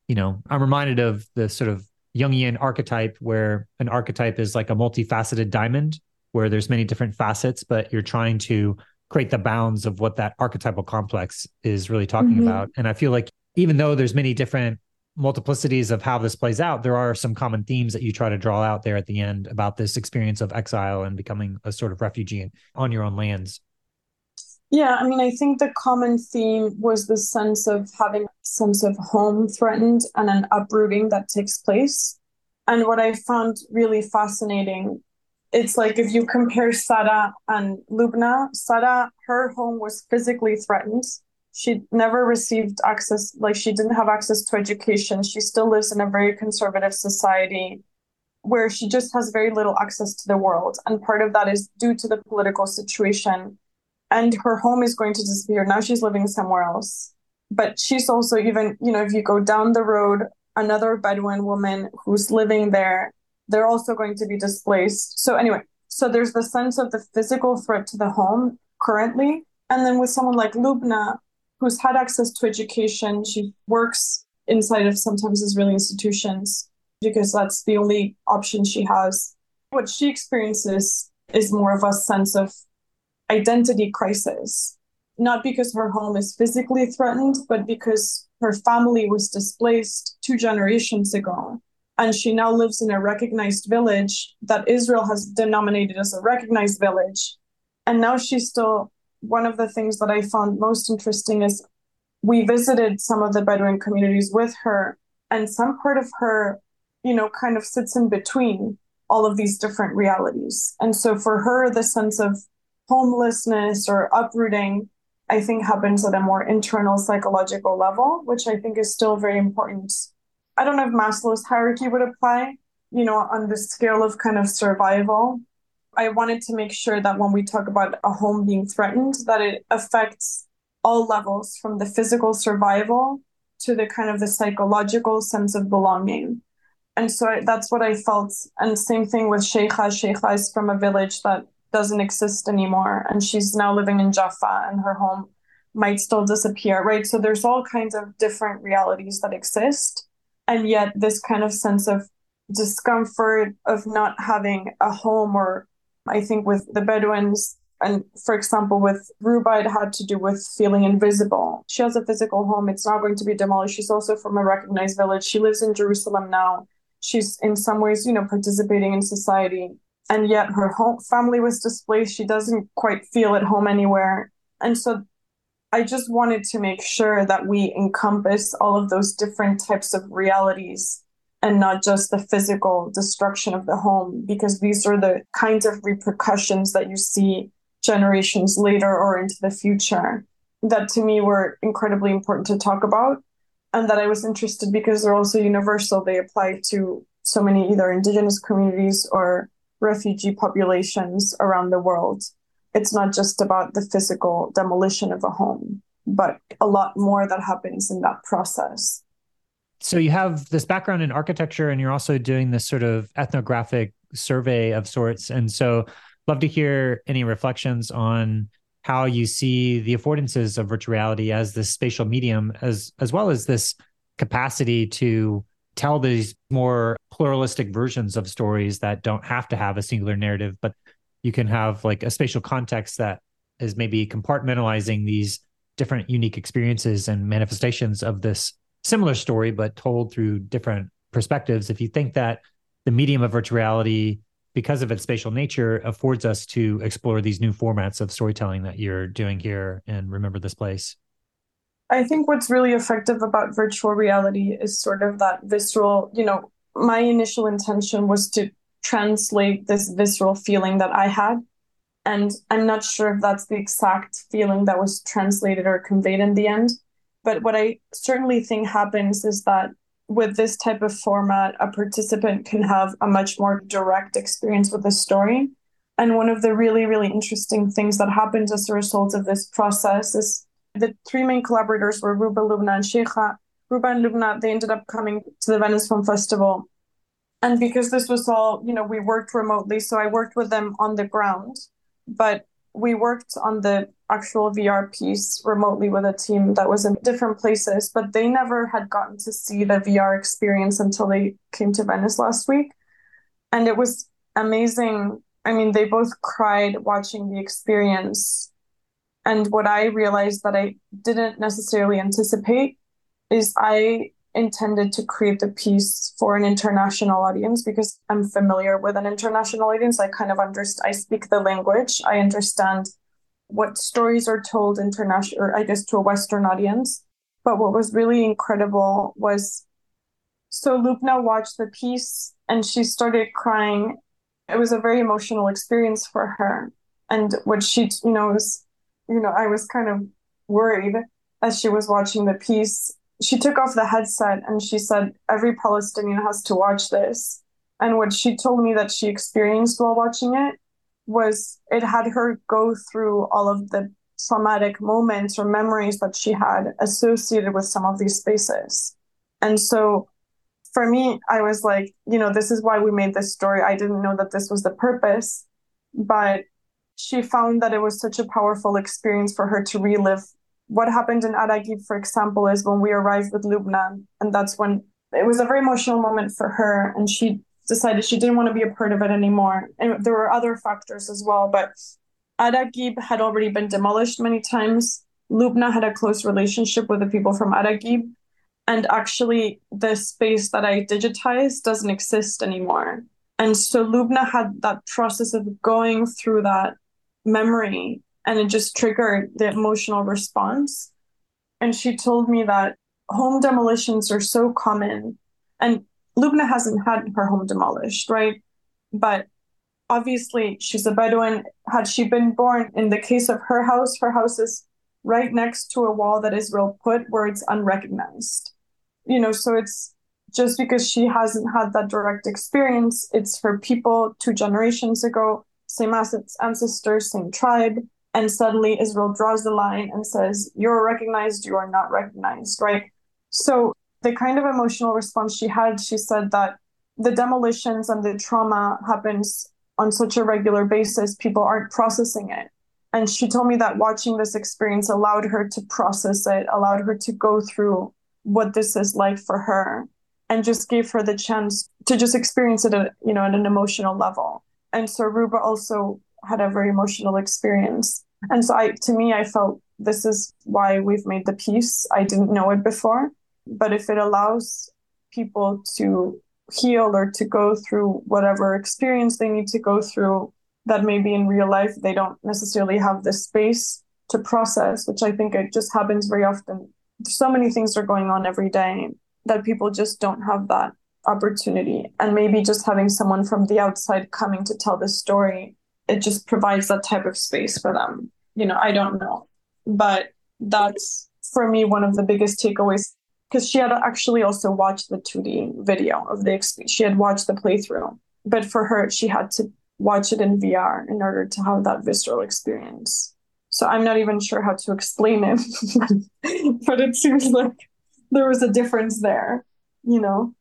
You know, I'm reminded of the sort of Jungian archetype where an archetype is like a multifaceted diamond where there's many different facets, but you're trying to create the bounds of what that archetypal complex is really talking mm-hmm. about. And I feel like even though there's many different multiplicities of how this plays out, there are some common themes that you try to draw out there at the end about this experience of exile and becoming a sort of refugee on your own lands. Yeah, I mean, I think the common theme was the sense of having a sense of home threatened and an uprooting that takes place. And what I found really fascinating it's like if you compare Sara and Lubna, Sara, her home was physically threatened. She never received access, like she didn't have access to education. She still lives in a very conservative society where she just has very little access to the world. And part of that is due to the political situation. And her home is going to disappear. Now she's living somewhere else. But she's also even, you know, if you go down the road, another Bedouin woman who's living there they're also going to be displaced. So, anyway, so there's the sense of the physical threat to the home currently. And then with someone like Lubna, who's had access to education, she works inside of sometimes Israeli institutions because that's the only option she has. What she experiences is more of a sense of identity crisis, not because her home is physically threatened, but because her family was displaced two generations ago and she now lives in a recognized village that Israel has denominated as a recognized village. And now she's still one of the things that I found most interesting is we visited some of the Bedouin communities with her, and some part of her, you know, kind of sits in between all of these different realities. And so for her, the sense of homelessness or uprooting, I think happens at a more internal psychological level, which I think is still very important I don't know if Maslow's hierarchy would apply, you know, on the scale of kind of survival. I wanted to make sure that when we talk about a home being threatened, that it affects all levels from the physical survival to the kind of the psychological sense of belonging. And so I, that's what I felt. And same thing with Sheikha. Sheikha is from a village that doesn't exist anymore. And she's now living in Jaffa and her home might still disappear, right? So there's all kinds of different realities that exist and yet this kind of sense of discomfort of not having a home or i think with the bedouins and for example with ruba it had to do with feeling invisible. She has a physical home. It's not going to be demolished. She's also from a recognized village. She lives in jerusalem now. She's in some ways you know participating in society. And yet her home family was displaced. She doesn't quite feel at home anywhere. And so I just wanted to make sure that we encompass all of those different types of realities and not just the physical destruction of the home, because these are the kinds of repercussions that you see generations later or into the future that to me were incredibly important to talk about and that I was interested because they're also universal. They apply to so many either indigenous communities or refugee populations around the world. It's not just about the physical demolition of a home, but a lot more that happens in that process. So you have this background in architecture and you're also doing this sort of ethnographic survey of sorts. And so love to hear any reflections on how you see the affordances of virtual reality as this spatial medium as as well as this capacity to tell these more pluralistic versions of stories that don't have to have a singular narrative but you can have like a spatial context that is maybe compartmentalizing these different unique experiences and manifestations of this similar story but told through different perspectives if you think that the medium of virtual reality because of its spatial nature, affords us to explore these new formats of storytelling that you're doing here and remember this place. I think what's really effective about virtual reality is sort of that visceral, you know, my initial intention was to translate this visceral feeling that I had. And I'm not sure if that's the exact feeling that was translated or conveyed in the end. But what I certainly think happens is that with this type of format, a participant can have a much more direct experience with the story. And one of the really, really interesting things that happened as a result of this process is the three main collaborators were Ruba, Lubna, and Sheikha. Ruba and Lubna, they ended up coming to the Venice Film Festival. And because this was all, you know, we worked remotely, so I worked with them on the ground. But we worked on the actual VR piece remotely with a team that was in different places, but they never had gotten to see the VR experience until they came to Venice last week. And it was amazing. I mean, they both cried watching the experience. And what I realized that I didn't necessarily anticipate is I intended to create the piece for an international audience because I'm familiar with an international audience. I kind of understand, I speak the language, I understand what stories are told international, or I guess to a Western audience. But what was really incredible was so Lubna watched the piece and she started crying. It was a very emotional experience for her. And what she, you know, was, you know, I was kind of worried as she was watching the piece. She took off the headset and she said, Every Palestinian has to watch this. And what she told me that she experienced while watching it was it had her go through all of the traumatic moments or memories that she had associated with some of these spaces. And so for me, I was like, you know, this is why we made this story. I didn't know that this was the purpose, but she found that it was such a powerful experience for her to relive. What happened in Araqib, for example, is when we arrived with Lubna, and that's when it was a very emotional moment for her, and she decided she didn't want to be a part of it anymore. And there were other factors as well, but Araqib had already been demolished many times. Lubna had a close relationship with the people from Araqib. And actually, the space that I digitized doesn't exist anymore. And so Lubna had that process of going through that memory and it just triggered the emotional response. And she told me that home demolitions are so common. And Lubna hasn't had her home demolished, right? But obviously, she's a Bedouin. Had she been born, in the case of her house, her house is right next to a wall that Israel put where it's unrecognized. You know, so it's just because she hasn't had that direct experience, it's her people two generations ago, same ancestors, same tribe. And suddenly Israel draws the line and says, You're recognized, you are not recognized, right? So the kind of emotional response she had, she said that the demolitions and the trauma happens on such a regular basis, people aren't processing it. And she told me that watching this experience allowed her to process it, allowed her to go through what this is like for her, and just gave her the chance to just experience it, at, you know, at an emotional level. And so Ruba also had a very emotional experience. And so I, to me, I felt this is why we've made the piece. I didn't know it before, but if it allows people to heal or to go through whatever experience they need to go through that maybe in real life they don't necessarily have the space to process, which I think it just happens very often. So many things are going on every day that people just don't have that opportunity. And maybe just having someone from the outside coming to tell the story, it just provides that type of space for them. You know, I don't know. But that's for me one of the biggest takeaways because she had actually also watched the 2D video of the. She had watched the playthrough, but for her, she had to watch it in VR in order to have that visceral experience. So I'm not even sure how to explain it, but it seems like there was a difference there, you know?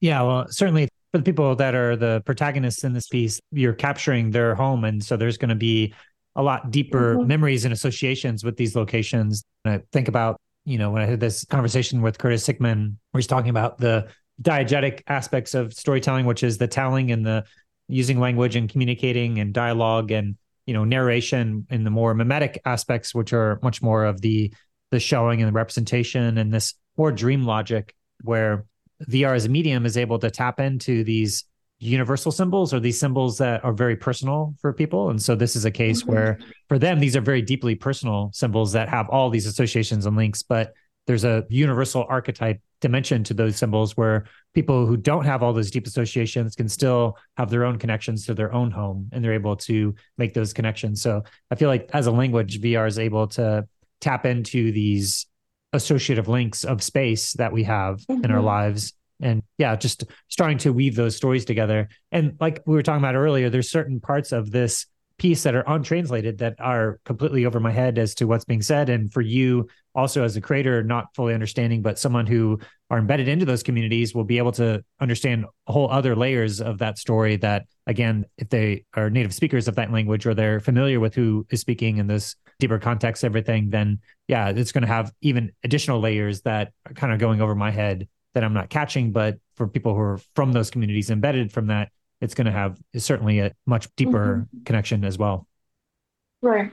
Yeah, well, certainly for the people that are the protagonists in this piece, you're capturing their home. And so there's going to be a lot deeper mm-hmm. memories and associations with these locations. And I think about, you know, when I had this conversation with Curtis Hickman, where he's talking about the diegetic aspects of storytelling, which is the telling and the using language and communicating and dialogue and you know narration in the more mimetic aspects which are much more of the the showing and the representation and this more dream logic where VR as a medium is able to tap into these universal symbols or these symbols that are very personal for people and so this is a case mm-hmm. where for them these are very deeply personal symbols that have all these associations and links but there's a universal archetype dimension to those symbols where people who don't have all those deep associations can still have their own connections to their own home and they're able to make those connections. So I feel like as a language, VR is able to tap into these associative links of space that we have mm-hmm. in our mm-hmm. lives. And yeah, just starting to weave those stories together. And like we were talking about earlier, there's certain parts of this piece that are untranslated that are completely over my head as to what's being said. And for you, also as a creator, not fully understanding, but someone who are embedded into those communities will be able to understand whole other layers of that story. That again, if they are native speakers of that language or they're familiar with who is speaking in this deeper context, everything, then yeah, it's going to have even additional layers that are kind of going over my head that I'm not catching. But for people who are from those communities embedded from that, it's going to have certainly a much deeper mm-hmm. connection as well. Right.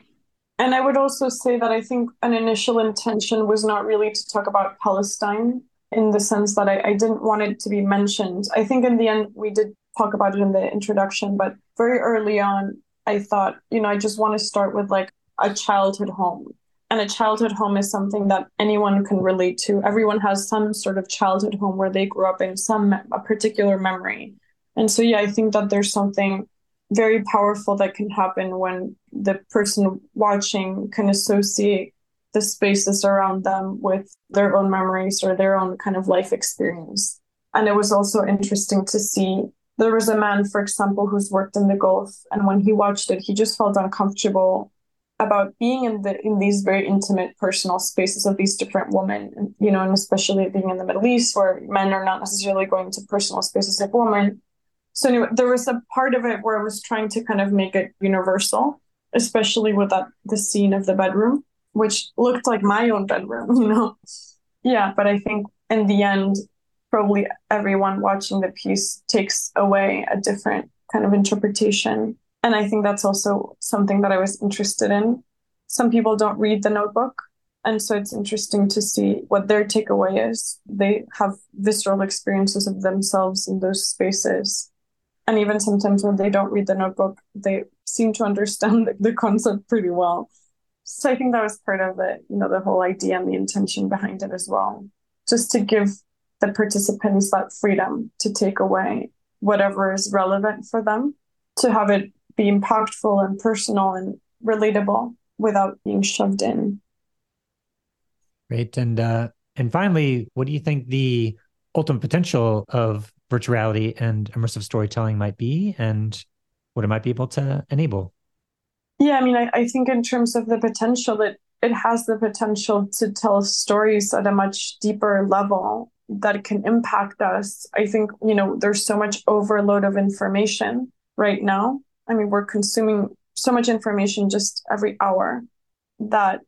And I would also say that I think an initial intention was not really to talk about Palestine in the sense that I, I didn't want it to be mentioned. I think in the end, we did talk about it in the introduction, but very early on, I thought, you know, I just want to start with like a childhood home. And a childhood home is something that anyone can relate to. Everyone has some sort of childhood home where they grew up in some a particular memory. And so, yeah, I think that there's something very powerful that can happen when the person watching can associate the spaces around them with their own memories or their own kind of life experience. And it was also interesting to see there was a man, for example, who's worked in the Gulf, and when he watched it, he just felt uncomfortable about being in the in these very intimate personal spaces of these different women, you know, and especially being in the Middle East where men are not necessarily going to personal spaces of women so anyway, there was a part of it where I was trying to kind of make it universal, especially with that the scene of the bedroom, which looked like my own bedroom, you know. Yeah, but I think in the end, probably everyone watching the piece takes away a different kind of interpretation. And I think that's also something that I was interested in. Some people don't read the notebook. And so it's interesting to see what their takeaway is. They have visceral experiences of themselves in those spaces and even sometimes when they don't read the notebook they seem to understand the, the concept pretty well. So i think that was part of it you know the whole idea and the intention behind it as well. Just to give the participants that freedom to take away whatever is relevant for them to have it be impactful and personal and relatable without being shoved in. Great. And uh and finally what do you think the ultimate potential of virtuality and immersive storytelling might be and what it might be able to enable. Yeah, I mean, I, I think in terms of the potential, it it has the potential to tell stories at a much deeper level that can impact us. I think, you know, there's so much overload of information right now. I mean, we're consuming so much information just every hour that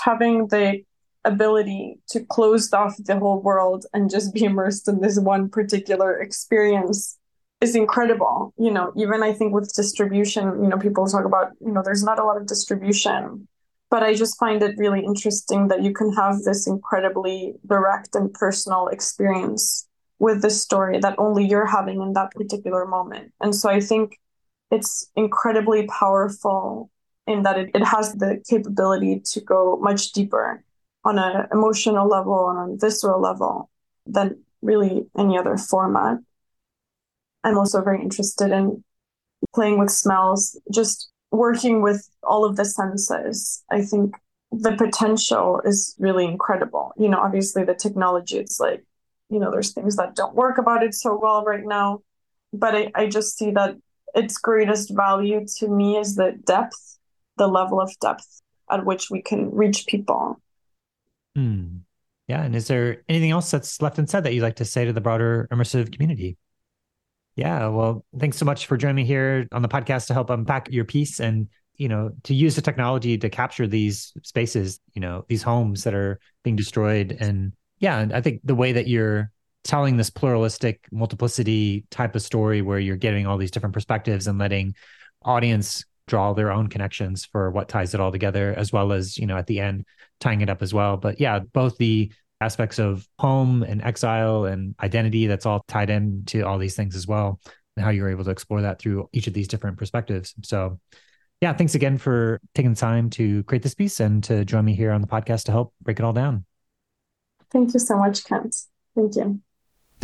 having the ability to close off the whole world and just be immersed in this one particular experience is incredible. You know, even I think with distribution, you know, people talk about, you know, there's not a lot of distribution, but I just find it really interesting that you can have this incredibly direct and personal experience with the story that only you're having in that particular moment. And so I think it's incredibly powerful in that it, it has the capability to go much deeper on an emotional level and on a visceral level than really any other format. I'm also very interested in playing with smells, just working with all of the senses. I think the potential is really incredible. You know, obviously the technology, it's like, you know, there's things that don't work about it so well right now. But I, I just see that its greatest value to me is the depth, the level of depth at which we can reach people. Hmm. Yeah. And is there anything else that's left unsaid that you'd like to say to the broader immersive community? Yeah. Well, thanks so much for joining me here on the podcast to help unpack your piece and, you know, to use the technology to capture these spaces, you know, these homes that are being destroyed. And yeah, and I think the way that you're telling this pluralistic multiplicity type of story where you're getting all these different perspectives and letting audience draw their own connections for what ties it all together as well as you know at the end tying it up as well. But yeah both the aspects of home and exile and identity that's all tied into all these things as well and how you're able to explore that through each of these different perspectives. So yeah thanks again for taking the time to create this piece and to join me here on the podcast to help break it all down. Thank you so much kent. Thank you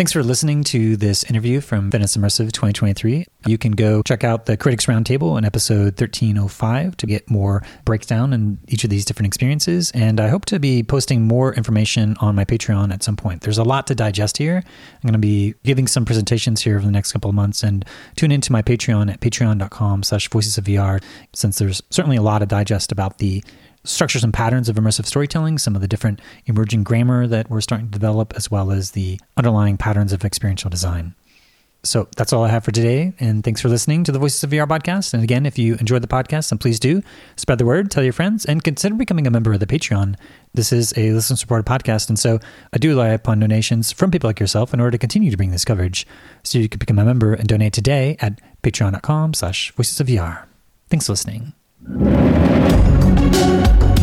Thanks for listening to this interview from Venice Immersive 2023. You can go check out the Critics Roundtable in episode 1305 to get more breakdown in each of these different experiences. And I hope to be posting more information on my Patreon at some point. There's a lot to digest here. I'm going to be giving some presentations here over the next couple of months and tune into my Patreon at patreon.com slash voices of VR since there's certainly a lot to digest about the structures and patterns of immersive storytelling, some of the different emerging grammar that we're starting to develop, as well as the underlying patterns of experiential design. So that's all I have for today. And thanks for listening to the Voices of VR podcast. And again, if you enjoyed the podcast, then please do spread the word, tell your friends, and consider becoming a member of the Patreon. This is a listener supported podcast. And so I do rely upon donations from people like yourself in order to continue to bring this coverage. So you can become a member and donate today at patreon.com slash voices of VR. Thanks for listening. Thank you.